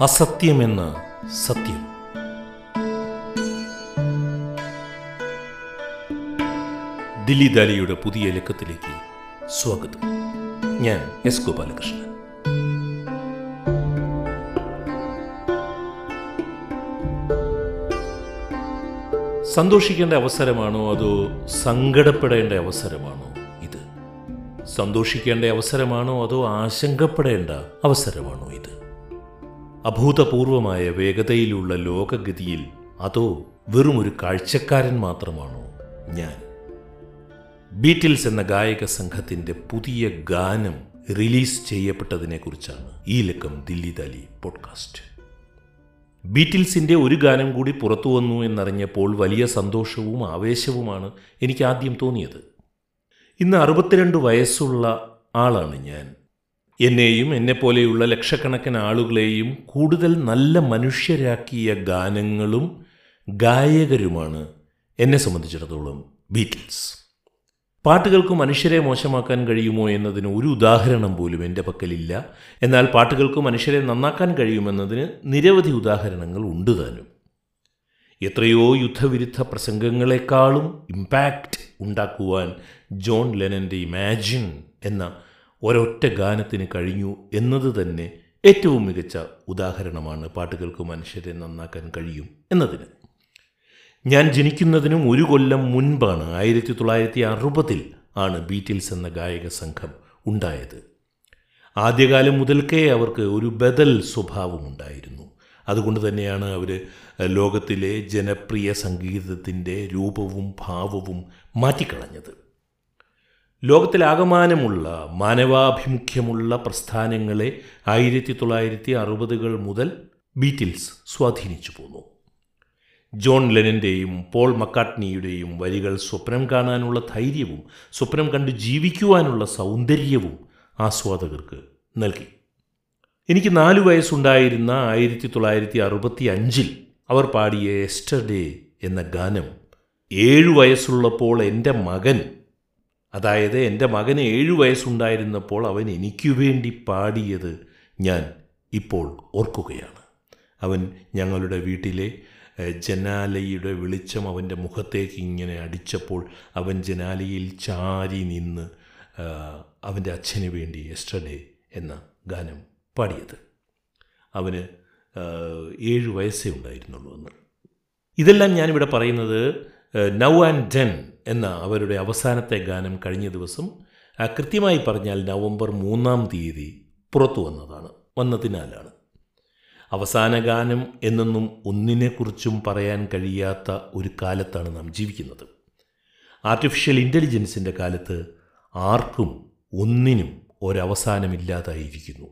അസത്യമെന്ന സത്യം. ദില്ലി ദാലിയുടെ പുതിയ ലക്കത്തിലേക്ക് സ്വാഗതം. ഞാൻ എസ് ഗോപാലകൃഷ്ണൻ. സന്തോഷിക്കേണ്ട അവസരമാണോ അതോ സങ്കടപ്പെടേണ്ട അവസരമാണോ ഇത്? സന്തോഷിക്കേണ്ട അവസരമാണോ അതോ ആശങ്കപ്പെടേണ്ട അവസരമാണോ ഇത്? അഭൂതപൂർവമായ വേഗതയിലുള്ള ലോകഗതിയിൽ അതോ വെറും ഒരു കാഴ്ചക്കാരൻ മാത്രമാണോ ഞാൻ? ബീറ്റിൽസ് എന്ന ഗായക സംഘത്തിന്റെ പുതിയ ഗാനം റിലീസ് ചെയ്യപ്പെട്ടതിനെക്കുറിച്ചാണ് ഈ ലക്കം ദില്ലി ദാലി പോഡ്കാസ്റ്റ്. ബീറ്റിൽസിന്റെ ഒരു ഗാനം കൂടി പുറത്തു വന്നു എന്നറിഞ്ഞപ്പോൾ വലിയ സന്തോഷവും ആവേശവുമാണ് എനിക്ക് ആദ്യം തോന്നിയത്. ഇന്ന് അറുപത്തിരണ്ട് വയസ്സുള്ള ആളാണ് ഞാൻ. എന്നെയും എന്നെപ്പോലെയുള്ള ലക്ഷക്കണക്കിന് ആളുകളെയും കൂടുതൽ നല്ല മനുഷ്യരാക്കിയ ഗാനങ്ങളും ഗായകരുമാണ് എന്നെ സംബന്ധിച്ചിടത്തോളം ബീറ്റിൽസ്. പാട്ടുകൾക്ക് മനുഷ്യരെ മോശമാക്കാൻ കഴിയുമോ എന്നതിന് ഒരു ഉദാഹരണം പോലും എന്റെ പക്കലില്ല. എന്നാൽ പാട്ടുകൾക്ക് മനുഷ്യരെ നന്നാക്കാൻ കഴിയുമെന്നതിന് നിരവധി ഉദാഹരണങ്ങൾ ഉണ്ട് താനും. എത്രയോ യുദ്ധവിരുദ്ധ പ്രസംഗങ്ങളെക്കാളും ഇമ്പാക്റ്റ് ഉണ്ടാക്കുവാൻ ജോൺ ലെനന്റെ ഇമാജിൻ എന്ന ഒരൊറ്റ ഗാനത്തിന് കഴിഞ്ഞു എന്നത് തന്നെ ഏറ്റവും മികച്ച ഉദാഹരണമാണ് പാട്ടുകൾക്ക് മനുഷ്യരെ നന്നാക്കാൻ കഴിയും എന്നതിന്. ഞാൻ ജനിക്കുന്നതിനും ഒരു കൊല്ലം മുൻപാണ് ആയിരത്തി തൊള്ളായിരത്തി അറുപതിൽ ആണ് ബീറ്റിൽസ് എന്ന ഗായക സംഘം ഉണ്ടായത്. ആദ്യകാലം മുതൽക്കേ അവർക്ക് ഒരു ബദൽ സ്വഭാവമുണ്ടായിരുന്നു അതുകൊണ്ട് തന്നെയാണ് അവർ ലോകത്തിലെ ജനപ്രിയ സംഗീതത്തിന്റെ രൂപവും ഭാവവും മാറ്റിക്കളഞ്ഞത്. ലോകത്തിലാകമാനമുള്ള മാനവാഭിമുഖ്യമുള്ള പ്രസ്ഥാനങ്ങളെ ആയിരത്തി തൊള്ളായിരത്തി അറുപതുകൾ മുതൽ ബീറ്റിൽസ് സ്വാധീനിച്ചു പോന്നു. ജോൺ ലെനന്റെയും പോൾ മക്കാട്നിയുടെയും വരികൾ സ്വപ്നം കാണാനുള്ള ധൈര്യവും സ്വപ്നം കണ്ട് ജീവിക്കുവാനുള്ള സൗന്ദര്യവും ആസ്വാദകർക്ക് നൽകി. എനിക്ക് നാലു വയസ്സുണ്ടായിരുന്ന ആയിരത്തി തൊള്ളായിരത്തി അറുപത്തി അഞ്ചിൽ അവർ പാടിയ എസ്റ്റർഡേ എന്ന ഗാനം ഏഴു വയസ്സുള്ളപ്പോൾ എന്റെ മകൻ അതായത് എന്റെ മകന് ഏഴു വയസ്സുണ്ടായിരുന്നപ്പോൾ അവൻ എനിക്കു വേണ്ടി പാടിയത് ഞാൻ ഇപ്പോൾ ഓർക്കുകയാണ്. അവൻ ഞങ്ങളുടെ വീട്ടിലെ ജനാലയുടെ വെളിച്ചം അവന്റെ മുഖത്തേക്ക് ഇങ്ങനെ അടിച്ചപ്പോൾ അവൻ ജനാലയിൽ ചാരി നിന്ന് അവന്റെ അച്ഛന് വേണ്ടി എസ്റ്റർഡേ എന്ന ഗാനം പാടിയത്. അവന് ഏഴ് വയസ്സേ ഉണ്ടായിരുന്നുള്ളൂ എന്ന് ഇതെല്ലാം ഞാനിവിടെ പറയുന്നത് നൗ ആൻഡ് ഡെൻ എന്ന അവരുടെ അവസാനത്തെ ഗാനം കഴിഞ്ഞ ദിവസം കൃത്യമായി പറഞ്ഞാൽ നവംബർ മൂന്നാം തീയതി പുറത്തു വന്നതാണ് വന്നതിനാലാണ്. അവസാന ഗാനം എന്നൊന്നും ഒന്നിനെക്കുറിച്ചും പറയാൻ കഴിയാത്ത ഒരു കാലത്താണ് നാം ജീവിക്കുന്നത്. ആർട്ടിഫിഷ്യൽ ഇന്റലിജൻസിന്റെ കാലത്ത് ആർക്കും ഒന്നിനും ഒരവസാനമില്ലാതായിരിക്കുന്നു.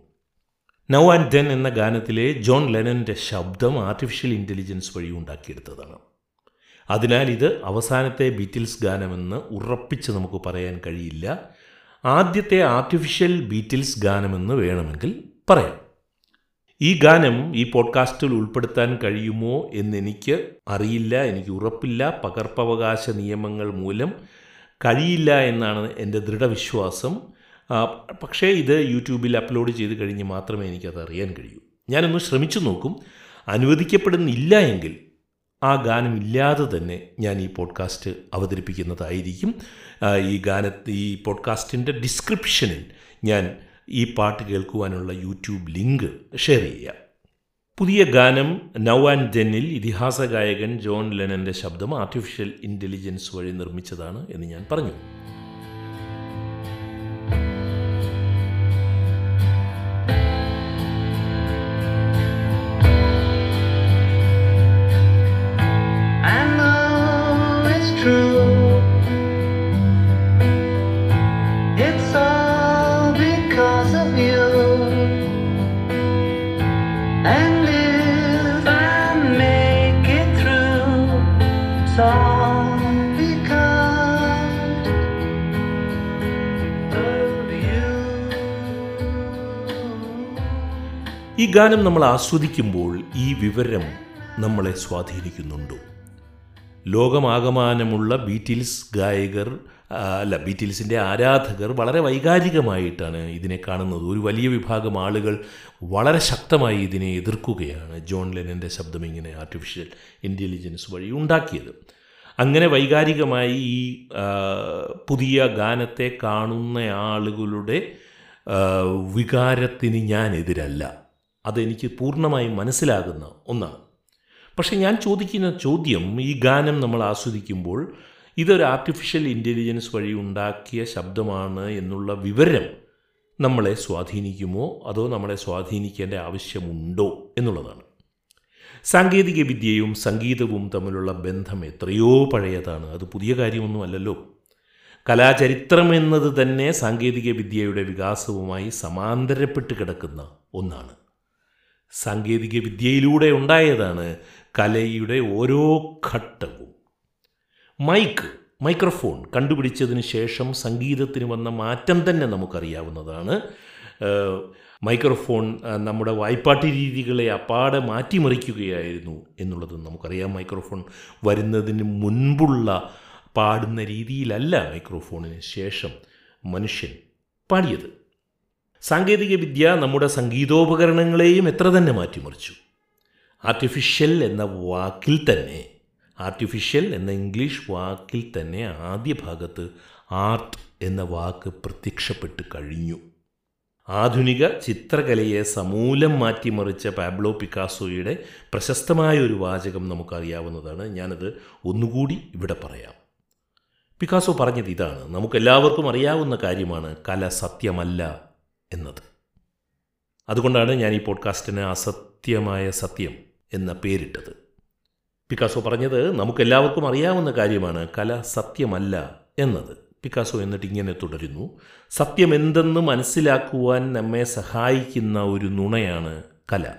നൗ ആൻഡ് ദെൻ എന്ന ഗാനത്തിലെ ജോൺ ലെനന്റെ ശബ്ദം ആർട്ടിഫിഷ്യൽ ഇന്റലിജൻസ് വഴി ഉണ്ടാക്കിയെടുത്തതാണ്. അതിനാൽ ഇത് അവസാനത്തെ ബീറ്റിൽസ് ഗാനമെന്ന് ഉറപ്പിച്ച് നമുക്ക് പറയാൻ കഴിയില്ല. ആദ്യത്തെ ആർട്ടിഫിഷ്യൽ ബീറ്റിൽസ് ഗാനമെന്ന് വേണമെങ്കിൽ പറയാം. ഈ ഗാനം ഈ പോഡ്കാസ്റ്റിൽ ഉൾപ്പെടുത്താൻ കഴിയുമോ എന്നെനിക്ക് അറിയില്ല എനിക്ക് ഉറപ്പില്ല. പകർപ്പവകാശ നിയമങ്ങൾ മൂലം കഴിയില്ല എന്നാണ് എന്റെ ദൃഢവിശ്വാസം. പക്ഷേ ഇത് യൂട്യൂബിൽ അപ്ലോഡ് ചെയ്ത് കഴിഞ്ഞ് മാത്രമേ എനിക്കത് അറിയാൻ കഴിയൂ. ഞാനൊന്ന് ശ്രമിച്ചു നോക്കും. അനുവദിക്കപ്പെടുന്നില്ല എങ്കിൽ ആ ഗാനം ഇല്ലാതെ തന്നെ ഞാൻ ഈ പോഡ്കാസ്റ്റ് അവതരിപ്പിക്കുന്നതായിരിക്കും. ഈ ഗാന ഈ പോഡ്കാസ്റ്റിന്റെ ഡിസ്ക്രിപ്ഷനിൽ ഞാൻ ഈ പാട്ട് കേൾക്കുവാനുള്ള യൂട്യൂബ് ലിങ്ക് ഷെയർ ചെയ്യാം. പുതിയ ഗാനം നൗ ആൻഡ് ദെന്നിൽ ഇതിഹാസ ഗായകൻ ജോൺ ലെനന്റെ ശബ്ദം ആർട്ടിഫിഷ്യൽ ഇന്റലിജൻസ് വഴി നിർമ്മിച്ചതാണ് എന്ന് ഞാൻ പറഞ്ഞു. ഗാനം നമ്മൾ ആസ്വദിക്കുമ്പോൾ ഈ വിവരം നമ്മളെ സ്വാധീനിക്കുന്നുണ്ടോ? ലോകമാകമാനമുള്ള ബീറ്റിൽസ് ഗായകർ അല്ല ബീറ്റിൽസിന്റെ ആരാധകർ വളരെ വൈകാരികമായിട്ടാണ് ഇതിനെ കാണുന്നത്. ഒരു വലിയ വിഭാഗം ആളുകൾ വളരെ ശക്തമായി ഇതിനെ എതിർക്കുകയാണ്. ജോൺ ലെനന്റെ ശബ്ദം ഇങ്ങനെ ആർട്ടിഫിഷ്യൽ ഇന്റലിജൻസ് വഴി ഉണ്ടാക്കിയത്. അങ്ങനെ വൈകാരികമായി ഈ പുതിയ ഗാനത്തെ കാണുന്ന ആളുകളുടെ വികാരത്തിന് ഞാൻ എതിരല്ല അതെനിക്ക് പൂർണമായും മനസ്സിലാകുന്ന ഒന്നാണ്. പക്ഷേ ഞാൻ ചോദിക്കുന്ന ചോദ്യം ഈ ഗാനം നമ്മൾ ആസ്വദിക്കുമ്പോൾ ഇതൊരു ആർട്ടിഫിഷ്യൽ ഇന്റലിജൻസ് വഴി ഉണ്ടാക്കിയ ശബ്ദമാണ് എന്നുള്ള വിവരം നമ്മളെ സ്വാധീനിക്കുമോ? അതോ നമ്മളെ സ്വാധീനിക്കേണ്ട ആവശ്യമുണ്ടോ എന്നുള്ളതാണ്. സാങ്കേതിക വിദ്യയും സംഗീതവും തമ്മിലുള്ള ബന്ധം എത്രയോ പഴയതാണ്. അത് പുതിയ കാര്യമൊന്നുമല്ലല്ലോ. കലാചരിത്രം എന്നത് തന്നെ സാങ്കേതിക വിദ്യയുടെ വികാസവുമായി സമാന്തരപ്പെട്ട് കിടക്കുന്ന ഒന്നാണ്. സാങ്കേതിക വിദ്യയിലൂടെ ഉണ്ടായതാണ് കലയുടെ ഓരോ ഘട്ടവും. മൈക്ക് മൈക്രോഫോൺ കണ്ടുപിടിച്ചതിന് ശേഷം സംഗീതത്തിന് വന്ന മാറ്റം തന്നെ നമുക്കറിയാവുന്നതാണ്. മൈക്രോഫോൺ നമ്മുടെ വായ്പാട്ടി രീതികളെ അപ്പാടെ മാറ്റിമറിക്കുകയായിരുന്നു എന്നുള്ളത് നമുക്കറിയാം. മൈക്രോഫോൺ വരുന്നതിന് മുൻപുള്ള പാടുന്ന രീതിയിലല്ല മൈക്രോഫോണിന് ശേഷം മനുഷ്യൻ പാടിയത്. സാങ്കേതിക വിദ്യ നമ്മുടെ സംഗീതോപകരണങ്ങളെയും എത്ര തന്നെ മാറ്റിമറിച്ചു. ആർട്ടിഫിഷ്യൽ എന്ന വാക്കിൽ തന്നെ ആർട്ടിഫിഷ്യൽ എന്ന ഇംഗ്ലീഷ് വാക്കിൽ തന്നെ ആദ്യ ഭാഗത്ത് ആർട്ട് എന്ന വാക്ക് പ്രത്യക്ഷപ്പെട്ട് കഴിഞ്ഞു. ആധുനിക ചിത്രകലയെ സമൂലം മാറ്റിമറിച്ച പാബ്ലോ പിക്കാസോയുടെ പ്രശസ്തമായ ഒരു വാചകം നമുക്കറിയാവുന്നതാണ്. ഞാനത് ഒന്നുകൂടി ഇവിടെ പറയാം. പിക്കാസോ പറഞ്ഞത് ഇതാണ്. നമുക്കെല്ലാവർക്കും അറിയാവുന്ന കാര്യമാണ് കല സത്യമല്ല. എന്നത്. അതുകൊണ്ടാണ് ഞാൻ ഈ പോഡ്കാസ്റ്റിന് അസത്യമായ സത്യം എന്ന പേരിട്ടത്. പിക്കാസോ പറഞ്ഞത് നമുക്കെല്ലാവർക്കും അറിയാവുന്ന കാര്യമാണ് കല സത്യമല്ല എന്നത്. പിക്കാസോ എന്നിട്ട് ഇങ്ങനെ തുടരുന്നു. സത്യം എന്തെന്ന് മനസ്സിലാക്കുവാൻ നമ്മെ സഹായിക്കുന്ന ഒരു നുണയാണ് കല.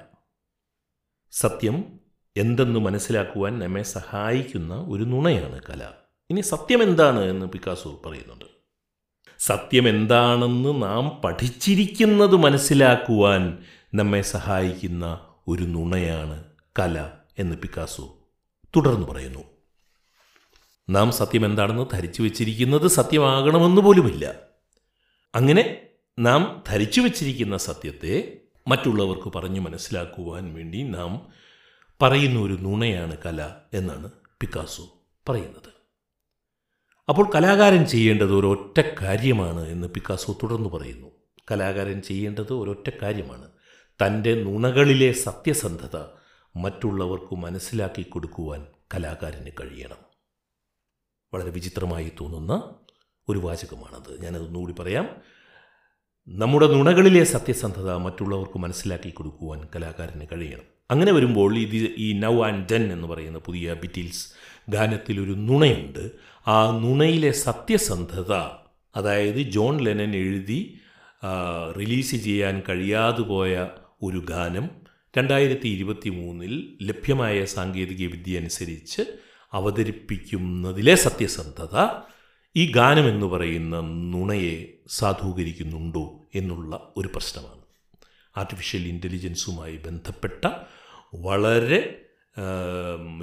സത്യം എന്തെന്ന് മനസ്സിലാക്കുവാൻ നമ്മെ സഹായിക്കുന്ന ഒരു നുണയാണ് കല. ഇനി സത്യം എന്താണ് എന്ന് പിക്കാസോ പറയുന്നുണ്ട്. സത്യം എന്താണെന്ന് നാം പഠിച്ചിരിക്കുന്നത് മനസ്സിലാക്കുവാൻ നമ്മെ സഹായിക്കുന്ന ഒരു നുണയാണ് കല എന്ന് പിക്കാസോ തുടർന്ന് പറയുന്നു. നാം സത്യം എന്താണെന്ന് ധരിച്ചു വച്ചിരിക്കുന്നത് സത്യമാകണമെന്ന് പോലുമില്ല. അങ്ങനെ നാം ധരിച്ചു വച്ചിരിക്കുന്ന സത്യത്തെ മറ്റുള്ളവർക്ക് പറഞ്ഞു മനസ്സിലാക്കുവാൻ വേണ്ടി നാം പറയുന്ന ഒരു നുണയാണ് കല എന്നാണ് പിക്കാസോ പറയുന്നത്. അപ്പോൾ കലാകാരൻ ചെയ്യേണ്ടത് ഒരൊറ്റ കാര്യമാണ് എന്ന് പിക്കാസോ തുടർന്ന് പറയുന്നു. കലാകാരൻ ചെയ്യേണ്ടത് ഒരൊറ്റ കാര്യമാണ്. തന്റെ നുണകളിലെ സത്യസന്ധത മറ്റുള്ളവർക്ക് മനസ്സിലാക്കി കൊടുക്കുവാൻ കലാകാരന് കഴിയണം. വളരെ വിചിത്രമായി തോന്നുന്ന ഒരു വാചകമാണത്. ഞാനതൊന്നുകൂടി പറയാം. നമ്മുടെ നുണകളിലെ സത്യസന്ധത മറ്റുള്ളവർക്ക് മനസ്സിലാക്കി കൊടുക്കുവാൻ കലാകാരന് കഴിയണം. അങ്ങനെ വരുമ്പോൾ ഇത് ഈ നൗ ആൻഡ് ഡെൻ എന്ന് പറയുന്ന പുതിയ ബിറ്റിൽസ് ഗാനത്തിലൊരു നുണയുണ്ട്. ആ നുണയിലെ സത്യസന്ധത അതായത് ജോൺ ലെനൻ എഴുതി റിലീസ് ചെയ്യാൻ കഴിയാതെ പോയ ഒരു ഗാനം രണ്ടായിരത്തി ഇരുപത്തി മൂന്നിൽ ലഭ്യമായ സാങ്കേതിക വിദ്യ അനുസരിച്ച് അവതരിപ്പിക്കുന്നതിലെ സത്യസന്ധത ഈ ഗാനം എന്ന് പറയുന്ന നുണയെ സാധൂകരിക്കുന്നുണ്ടോ എന്നുള്ള ഒരു പ്രശ്നമാണ്. ആർട്ടിഫിഷ്യൽ ഇന്റലിജൻസുമായി ബന്ധപ്പെട്ട വളരെ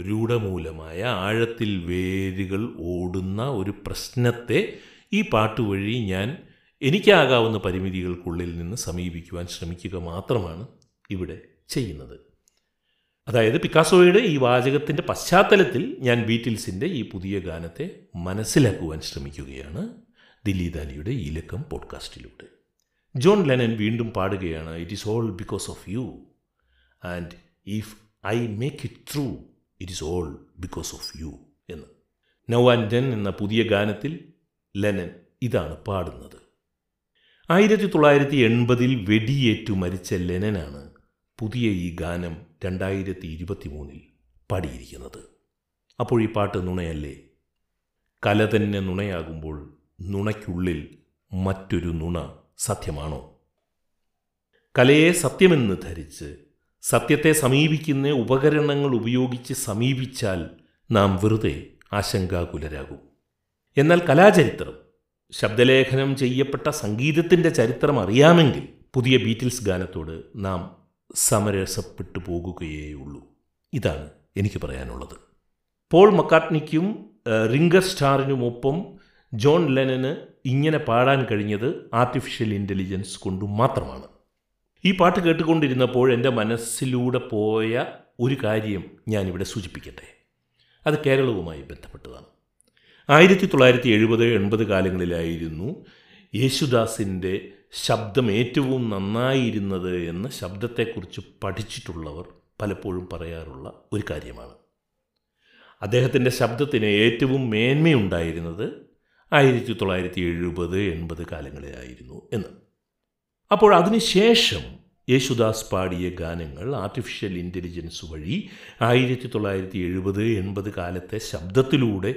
രൂഢമൂലമായ ആഴത്തിൽ വേരുകൾ ഓടുന്ന ഒരു പ്രശ്നത്തെ ഈ പാട്ട് വഴി ഞാൻ എനിക്കാകാവുന്ന പരിമിതികൾക്കുള്ളിൽ നിന്ന് സമീപിക്കുവാൻ ശ്രമിക്കുക മാത്രമാണ് ഇവിടെ ചെയ്യുന്നത്. അതായത് പിക്കാസോയുടെ ഈ വാചകത്തിന്റെ പശ്ചാത്തലത്തിൽ ഞാൻ ബീറ്റിൽസിന്റെ ഈ പുതിയ ഗാനത്തെ മനസ്സിലാക്കുവാൻ ശ്രമിക്കുകയാണ്. ദില്ലി ദാലിയുടെ ഈ ലക്കം പോഡ്കാസ്റ്റിലൂടെ. ജോൺ ലെനൻ വീണ്ടും പാടുകയാണ് it is all because of you and if I make it through it is all because of you എന്ന്. നൗ ആൻഡ് ഡെൻ എന്ന പുതിയ ഗാനത്തിൽ ലെനൻ ഇതാണ് പാടുന്നത്. ആയിരത്തി തൊള്ളായിരത്തി എൺപതിൽ വെടിയേറ്റു മരിച്ച ലെനനാണ് പുതിയ ഈ ഗാനം രണ്ടായിരത്തി ഇരുപത്തി മൂന്നിൽ പാടിയിരിക്കുന്നത്. അപ്പോൾ ഈ പാട്ട് നുണയല്ലേ? കല തന്നെ നുണയാകുമ്പോൾ നുണയ്ക്കുള്ളിൽ മറ്റൊരു നുണ സത്യമാണോ? കലയെ സത്യമെന്ന് ധരിച്ച് സത്യത്തെ സമീപിക്കുന്ന ഉപകരണങ്ങൾ ഉപയോഗിച്ച് സമീപിച്ചാൽ നാം വെറുതെ ആശങ്കാകുലരാകും. എന്നാൽ കലാചരിത്രം ശബ്ദലേഖനം ചെയ്യപ്പെട്ട സംഗീതത്തിന്റെ ചരിത്രം അറിയാമെങ്കിൽ പുതിയ ബീറ്റിൽസ് ഗാനത്തോട് നാം സമരസപ്പെട്ടു പോകുകയേയുള്ളൂ. ഇതാണ് എനിക്ക് പറയാനുള്ളത്. പോൾ മക്കാട്നിക്കും റിംഗർ സ്റ്റാറിനുമൊപ്പം ജോൺ ലെനന് ഇങ്ങനെ പാടാൻ കഴിഞ്ഞത് ആർട്ടിഫിഷ്യൽ ഇന്റലിജൻസ് കൊണ്ട് മാത്രമാണ്. ഈ പാട്ട് കേട്ടുകൊണ്ടിരുന്നപ്പോൾ എന്റെ മനസ്സിലൂടെ പോയ ഒരു കാര്യം ഞാനിവിടെ സൂചിപ്പിക്കട്ടെ. അത് കേരളവുമായി ബന്ധപ്പെട്ടതാണ്. ആയിരത്തി തൊള്ളായിരത്തി എഴുപത് എൺപത് കാലങ്ങളിലായിരുന്നു യേശുദാസിന്റെ ശബ്ദം ഏറ്റവും നന്നായിരുന്നത് എന്ന ശബ്ദത്തെക്കുറിച്ച് പഠിച്ചിട്ടുള്ളവർ പലപ്പോഴും പറയാറുള്ള ഒരു കാര്യമാണ്. അദ്ദേഹത്തിന്റെ ശബ്ദത്തിന് ഏറ്റവും മേന്മയുണ്ടായിരുന്നത് ആയിരത്തി തൊള്ളായിരത്തി എഴുപത് എൺപത് കാലങ്ങളിലായിരുന്നു എന്ന്. അപ്പോൾ അതിനുശേഷം യേശുദാസ് പാടിയ ഗാനങ്ങൾ ആർട്ടിഫിഷ്യൽ ഇന്റലിജൻസ് വഴി ആയിരത്തി തൊള്ളായിരത്തി എഴുപത് എൺപത് കാലത്തെ ശബ്ദത്തിലൂടെ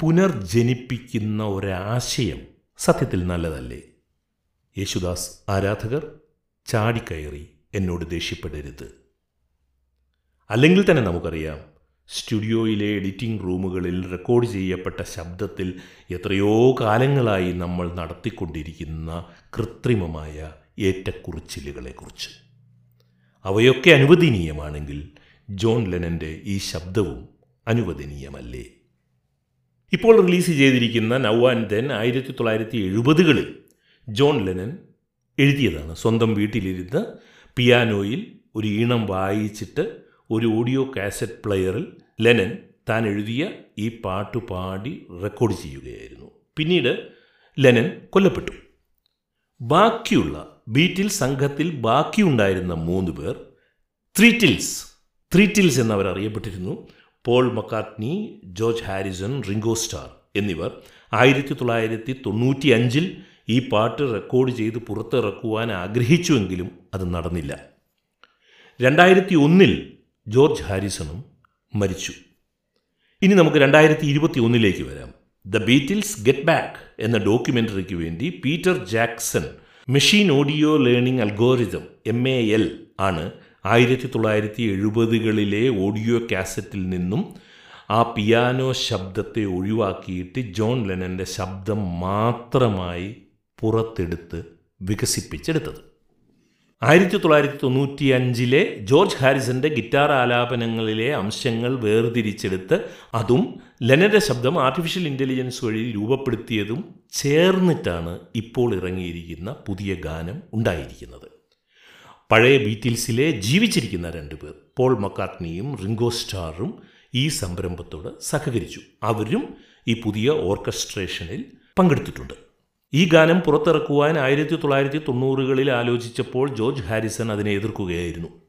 പുനർജനിപ്പിക്കുന്ന ഒരാശയം സത്യത്തിൽ നല്ലതല്ലേ? യേശുദാസ് ആരാധകർ ചാടിക്കയറി എന്നോട് ദേഷ്യപ്പെടരുത്. അല്ലെങ്കിൽ തന്നെ നമുക്കറിയാം സ്റ്റുഡിയോയിലെ എഡിറ്റിംഗ് റൂമുകളിൽ റെക്കോർഡ് ചെയ്യപ്പെട്ട ശബ്ദത്തിൽ എത്രയോ കാലങ്ങളായി നമ്മൾ നടത്തിക്കൊണ്ടിരിക്കുന്ന കൃത്രിമമായ ഏറ്റക്കുറിച്ചിലുകളെക്കുറിച്ച്. അവയൊക്കെ അനുവദനീയമാണെങ്കിൽ ജോൺ ലെനന്റെ ഈ ശബ്ദവും അനുവദനീയമല്ലേ? ഇപ്പോൾ റിലീസ് ചെയ്തിരിക്കുന്ന നൗ ആൻഡ് ദെൻ ആയിരത്തി തൊള്ളായിരത്തി എഴുപതുകളിൽ ജോൺ ലെനൻ എഴുതിയതാണ്. സ്വന്തം വീട്ടിലിരുന്ന് പിയാനോയിൽ ഒരു ഈണം വായിച്ചിട്ട് ഒരു ഓഡിയോ കാസറ്റ് പ്ലെയറിൽ ലെനൻ താൻ എഴുതിയ ഈ പാട്ട് പാടി റെക്കോർഡ് ചെയ്യുകയായിരുന്നു. പിന്നീട് ലെനൻ കൊല്ലപ്പെട്ടു. ബാക്കിയുള്ള ബീറ്റിൽ സംഘത്തിൽ ബാക്കിയുണ്ടായിരുന്ന മൂന്ന് പേർ ത്രീറ്റിൽസ്. ത്രീറ്റിൽസ് എന്നവർ അറിയപ്പെട്ടിരുന്നു. Paul McCartney George Harrison Ringo Starr എന്നിവർ. ആയിരത്തി തൊള്ളായിരത്തി തൊണ്ണൂറ്റി അഞ്ചിൽ ഈ പാട്ട് റെക്കോർഡ് ചെയ്ത് പുറത്തിറക്കുവാൻ ആഗ്രഹിച്ചുവെങ്കിലും അത് നടന്നില്ല. രണ്ടായിരത്തി ഒന്നിൽ ജോർജ് ഹാരിസണും മരിച്ചു. ഇനി നമുക്ക് രണ്ടായിരത്തി ഇരുപത്തി ഒന്നിലേക്ക് വരാം. ദ ബീറ്റിൽസ് ഗെറ്റ് ബാക്ക് എന്ന ഡോക്യുമെന്ററിക്ക് വേണ്ടി Peter Jackson machine audio learning algorithm M A L ആണ് ആയിരത്തി തൊള്ളായിരത്തി എഴുപതുകളിലെ ഓഡിയോ കാസറ്റിൽ നിന്നും ആ പിയാനോ ശബ്ദത്തെ ഒഴിവാക്കിയിട്ട് ജോൺ ലെനന്റെ ശബ്ദം മാത്രമായി പുറത്തെടുത്ത് വികസിപ്പിച്ചെടുത്തത്. ആയിരത്തി തൊള്ളായിരത്തി തൊണ്ണൂറ്റി അഞ്ചിലെ ജോർജ് ഹാരിസന്റെ ഗിറ്റാർ ആലാപനങ്ങളിലെ അംശങ്ങൾ വേർതിരിച്ചെടുത്ത് അതും ലെനന്റെ ശബ്ദം ആർട്ടിഫിഷ്യൽ ഇന്റലിജൻസ് വഴി രൂപപ്പെടുത്തിയതും ചേർന്നിട്ടാണ് ഇപ്പോൾ ഇറങ്ങിയിരിക്കുന്ന പുതിയ ഗാനം ഉണ്ടായിരിക്കുന്നത്. പഴയ ബീറ്റിൽസിലെ ജീവിച്ചിരിക്കുന്ന രണ്ട് പേർ പോൾ മക്കാർട്ട്നിയും റിങ്കോ സ്റ്റാറും ഈ സംരംഭത്തോട് സഹകരിച്ചു. അവരും ഈ പുതിയ ഓർക്കസ്ട്രേഷനിൽ പങ്കെടുത്തിട്ടുണ്ട്. ഈ ഗാനം പുറത്തിറക്കുവാൻ ആയിരത്തി തൊള്ളായിരത്തി തൊണ്ണൂറുകളിൽ ആലോചിച്ചപ്പോൾ ജോർജ് ഹാരിസൺ അതിനെ എതിർക്കുകയായിരുന്നു.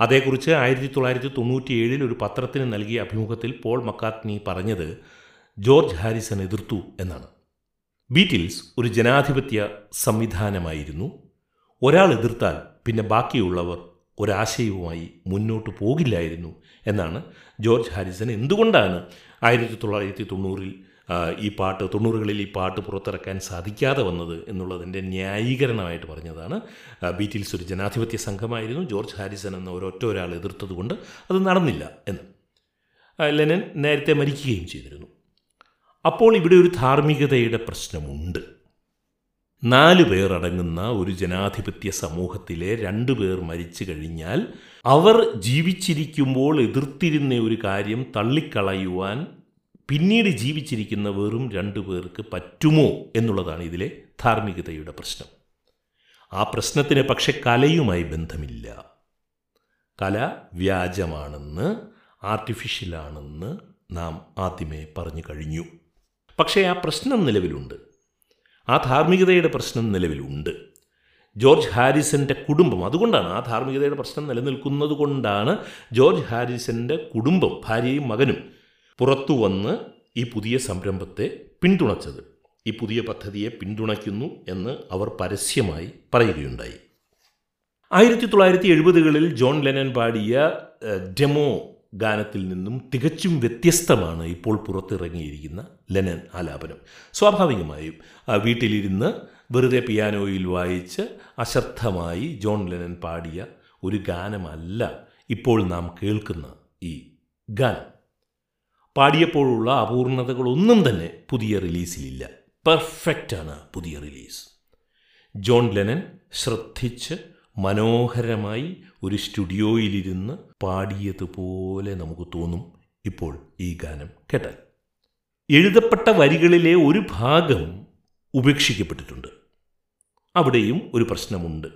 അതേക്കുറിച്ച് ആയിരത്തി തൊള്ളായിരത്തി തൊണ്ണൂറ്റിയേഴിൽ ഒരു പത്രത്തിന് നൽകിയ അഭിമുഖത്തിൽ പോൾ മക്കാത്നി പറഞ്ഞത് ജോർജ് ഹാരിസൺ എതിർത്തു എന്നാണ്. ബീറ്റിൽസ് ഒരു ജനാധിപത്യ സംവിധാനമായിരുന്നു. ഒരാൾ എതിർത്താൽ പിന്നെ ബാക്കിയുള്ളവർ ഒരാശയവുമായി മുന്നോട്ട് പോകില്ലായിരുന്നു എന്നാണ് ജോർജ് ഹാരിസൺ എന്തുകൊണ്ടാണ് ആയിരത്തി തൊള്ളായിരത്തി തൊണ്ണൂറിൽ ഈ പാട്ട് തൊണ്ണൂറുകളിൽ ഈ പാട്ട് പുറത്തിറക്കാൻ സാധിക്കാതെ വന്നത് എന്നുള്ളതിന്റെ ന്യായീകരണമായിട്ട് പറഞ്ഞതാണ്. ബീറ്റിൽസ് ഒരു ജനാധിപത്യ സംഘമായിരുന്നു. ജോർജ് ഹാരിസൺ എന്ന ഒരൊറ്റ ഒരാൾ എതിർത്തതുകൊണ്ട് അത് നടന്നില്ല എന്ന്. ലെനൻ നേരത്തെ മരിക്കുകയും ചെയ്തിരുന്നു. അപ്പോൾ ഇവിടെ ഒരു ധാർമ്മികതയുടെ പ്രശ്നമുണ്ട്. നാല് പേർ അടങ്ങുന്ന ഒരു ജനാധിപത്യ സമൂഹത്തിലെ രണ്ടു പേർ മരിച്ചു കഴിഞ്ഞാൽ അവർ ജീവിച്ചിരിക്കുമ്പോൾ എതിർത്തിരുന്ന ഒരു കാര്യം തള്ളിക്കളയുവാൻ പിന്നീട് ജീവിച്ചിരിക്കുന്ന വെറും രണ്ടു പേർക്ക് പറ്റുമോ എന്നുള്ളതാണ് ഇതിലെ ധാർമ്മികതയുടെ പ്രശ്നം. ആ പ്രശ്നത്തിന് പക്ഷെ കലയുമായി ബന്ധമില്ല. കല വ്യാജമാണെന്ന് ആർട്ടിഫിഷ്യലാണെന്ന് നാം ആദ്യമേ പറഞ്ഞു കഴിഞ്ഞു. പക്ഷേ ആ പ്രശ്നം നിലവിലുണ്ട്. ആ ധാർമ്മികതയുടെ പ്രശ്നം നിലവിലുണ്ട്. ജോർജ് ഹാരിസന്റെ കുടുംബം അതുകൊണ്ടാണ് ആ ധാർമ്മികതയുടെ പ്രശ്നം നിലനിൽക്കുന്നത് കൊണ്ടാണ് ജോർജ് ഹാരിസന്റെ കുടുംബം ഭാര്യയും മകനും പുറത്തു വന്ന് ഈ പുതിയ സംരംഭത്തെ പിന്തുണച്ചത്. ഈ പുതിയ പദ്ധതിയെ പിന്തുണയ്ക്കുന്നു എന്ന് അവർ പരസ്യമായി പറയുകയുണ്ടായി. ആയിരത്തി തൊള്ളായിരത്തി എഴുപതുകളിൽ ജോൺ ലെനൻ പാടിയ ഡെമോ ഗാനത്തിൽ നിന്നും തികച്ചും വ്യത്യസ്തമാണ് ഇപ്പോൾ പുറത്തിറങ്ങിയിരിക്കുന്ന ലെനൻ ആലാപനം. സ്വാഭാവികമായും വീട്ടിലിരുന്ന് വെറുതെ പിയാനോയിൽ വായിച്ച് അശ്രദ്ധമായി ജോൺ ലെനൻ പാടിയ ഒരു ഗാനമല്ല ഇപ്പോൾ നാം കേൾക്കുന്ന ഈ ഗാനം. പാടിയപ്പോഴുള്ള അപൂർണതകളൊന്നും തന്നെ പുതിയ റിലീസിലില്ല. പെർഫെക്റ്റാണ് പുതിയ റിലീസ്. ജോൺ ലെനൻ ശ്രദ്ധിച്ച് മനോഹരമായി ഒരു സ്റ്റുഡിയോയിലിരുന്ന് പാടിയതുപോലെ നമുക്ക് തോന്നും ഇപ്പോൾ ഈ ഗാനം കേട്ടാൽ. എഴുതപ്പെട്ട വരികളിലെ ഒരു ഭാഗം ഉപേക്ഷിക്കപ്പെട്ടിട്ടുണ്ട്. അവിടെയും ഒരു പ്രശ്നമുണ്ട്.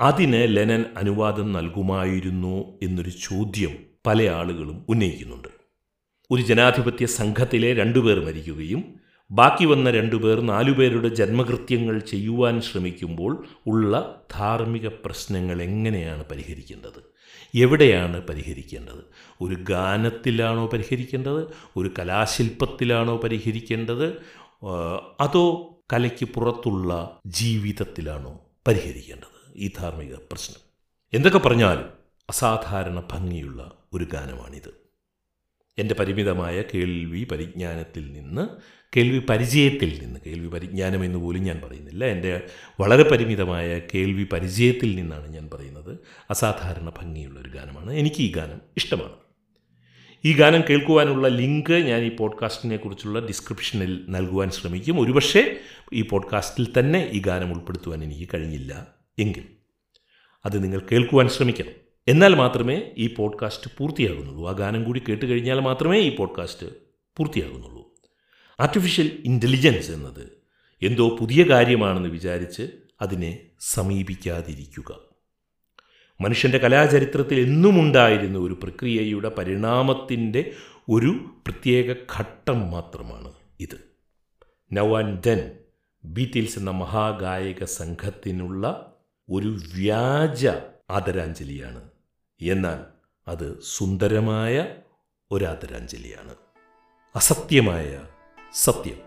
അതിന് ലെനൻ അനുവാദം നൽകുമായിരുന്നോ എന്നൊരു ചോദ്യം പല ആളുകളും ഉന്നയിക്കുന്നുണ്ട്. ഒരു ജനാധിപത്യ സംഘത്തിലെ രണ്ടുപേർ മരിക്കുകയും ബാക്കി വന്ന രണ്ടുപേർ നാലുപേരുടെ ജന്മകൃത്യങ്ങൾ ചെയ്യുവാൻ ശ്രമിക്കുമ്പോൾ ഉള്ള ധാർമ്മിക പ്രശ്നങ്ങൾ എങ്ങനെയാണ് പരിഹരിക്കേണ്ടത്? എവിടെയാണ് പരിഹരിക്കേണ്ടത്? ഒരു ഗാനത്തിലാണോ പരിഹരിക്കേണ്ടത്? ഒരു കലാശില്പത്തിലാണോ പരിഹരിക്കേണ്ടത്? അതോ കലയ്ക്ക് പുറത്തുള്ള ജീവിതത്തിലാണോ പരിഹരിക്കേണ്ടത്? ഈ ധാർമ്മിക പ്രശ്നം. എന്തൊക്കെ പറഞ്ഞാലും അസാധാരണ ഭംഗിയുള്ള ഒരു ഗാനമാണിത്. എന്റെ പരിമിതമായ കേൾവി പരിജ്ഞാനത്തിൽ നിന്ന് കേൾവി പരിചയത്തിൽ നിന്ന് കേൾവി പരിജ്ഞാനം എന്ന് പോലും ഞാൻ പറയുന്നില്ല. എന്റെ വളരെ പരിമിതമായ കേൾവി പരിചയത്തിൽ നിന്നാണ് ഞാൻ പറയുന്നത്. അസാധാരണ ഭംഗിയുള്ളൊരു ഗാനമാണ്. എനിക്ക് ഈ ഗാനം ഇഷ്ടമാണ്. ഈ ഗാനം കേൾക്കുവാനുള്ള ലിങ്ക് ഞാൻ ഈ പോഡ്കാസ്റ്റിനെ കുറിച്ചുള്ള ഡിസ്ക്രിപ്ഷനിൽ നൽകുവാൻ ശ്രമിക്കും. ഒരുപക്ഷെ ഈ പോഡ്കാസ്റ്റിൽ തന്നെ ഈ ഗാനം ഉൾപ്പെടുത്തുവാൻ എനിക്ക് കഴിഞ്ഞില്ല എങ്കിൽ അത് നിങ്ങൾ കേൾക്കുവാൻ ശ്രമിക്കണം. എന്നാൽ മാത്രമേ ഈ പോഡ്കാസ്റ്റ് പൂർത്തിയാകുന്നുള്ളൂ. ആ ഗാനം കൂടി കേട്ട് കഴിഞ്ഞാൽ മാത്രമേ ഈ പോഡ്കാസ്റ്റ് പൂർത്തിയാകുന്നുള്ളൂ. ആർട്ടിഫിഷ്യൽ ഇന്റലിജൻസ് എന്നത് എന്തോ പുതിയ കാര്യമാണെന്ന് വിചാരിച്ച് അതിനെ സമീപിക്കാതിരിക്കുക. മനുഷ്യന്റെ കലാചരിത്രത്തിൽ എന്നുമുണ്ടായിരുന്ന ഒരു പ്രക്രിയയുടെ പരിണാമത്തിന്റെ ഒരു പ്രത്യേക ഘട്ടം മാത്രമാണ് ഇത്. നൗ ആൻഡ് ദെൻ ബീറ്റിൽസ് എന്ന മഹാഗായക സംഘത്തിനുള്ള ഒരു വ്യാജ ആദരാഞ്ജലിയാണ് എന്നാൽ അത് സുന്ദരമായ ഒരാദരാഞ്ജലിയാണ്. അസത്യമായ സത്യം.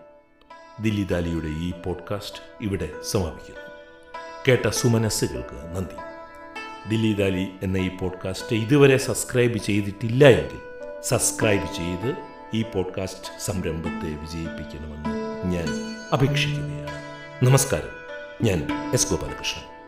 ദില്ലി ദാലിയുടെ ഈ പോഡ്കാസ്റ്റ് ഇവിടെ സമാപിക്കുന്നു. കേട്ട സുമനസ്സുകൾക്ക് നന്ദി. ദില്ലി ദാലി എന്ന ഈ പോഡ്കാസ്റ്റ് ഇതുവരെ സബ്സ്ക്രൈബ് ചെയ്തിട്ടില്ല എങ്കിൽ സബ്സ്ക്രൈബ് ചെയ്ത് ഈ പോഡ്കാസ്റ്റ് സംരംഭത്തെ വിജയിപ്പിക്കണമെന്ന് ഞാൻ അപേക്ഷിക്കുകയാണ്. നമസ്കാരം. ഞാൻ എസ് ഗോപാലകൃഷ്ണൻ.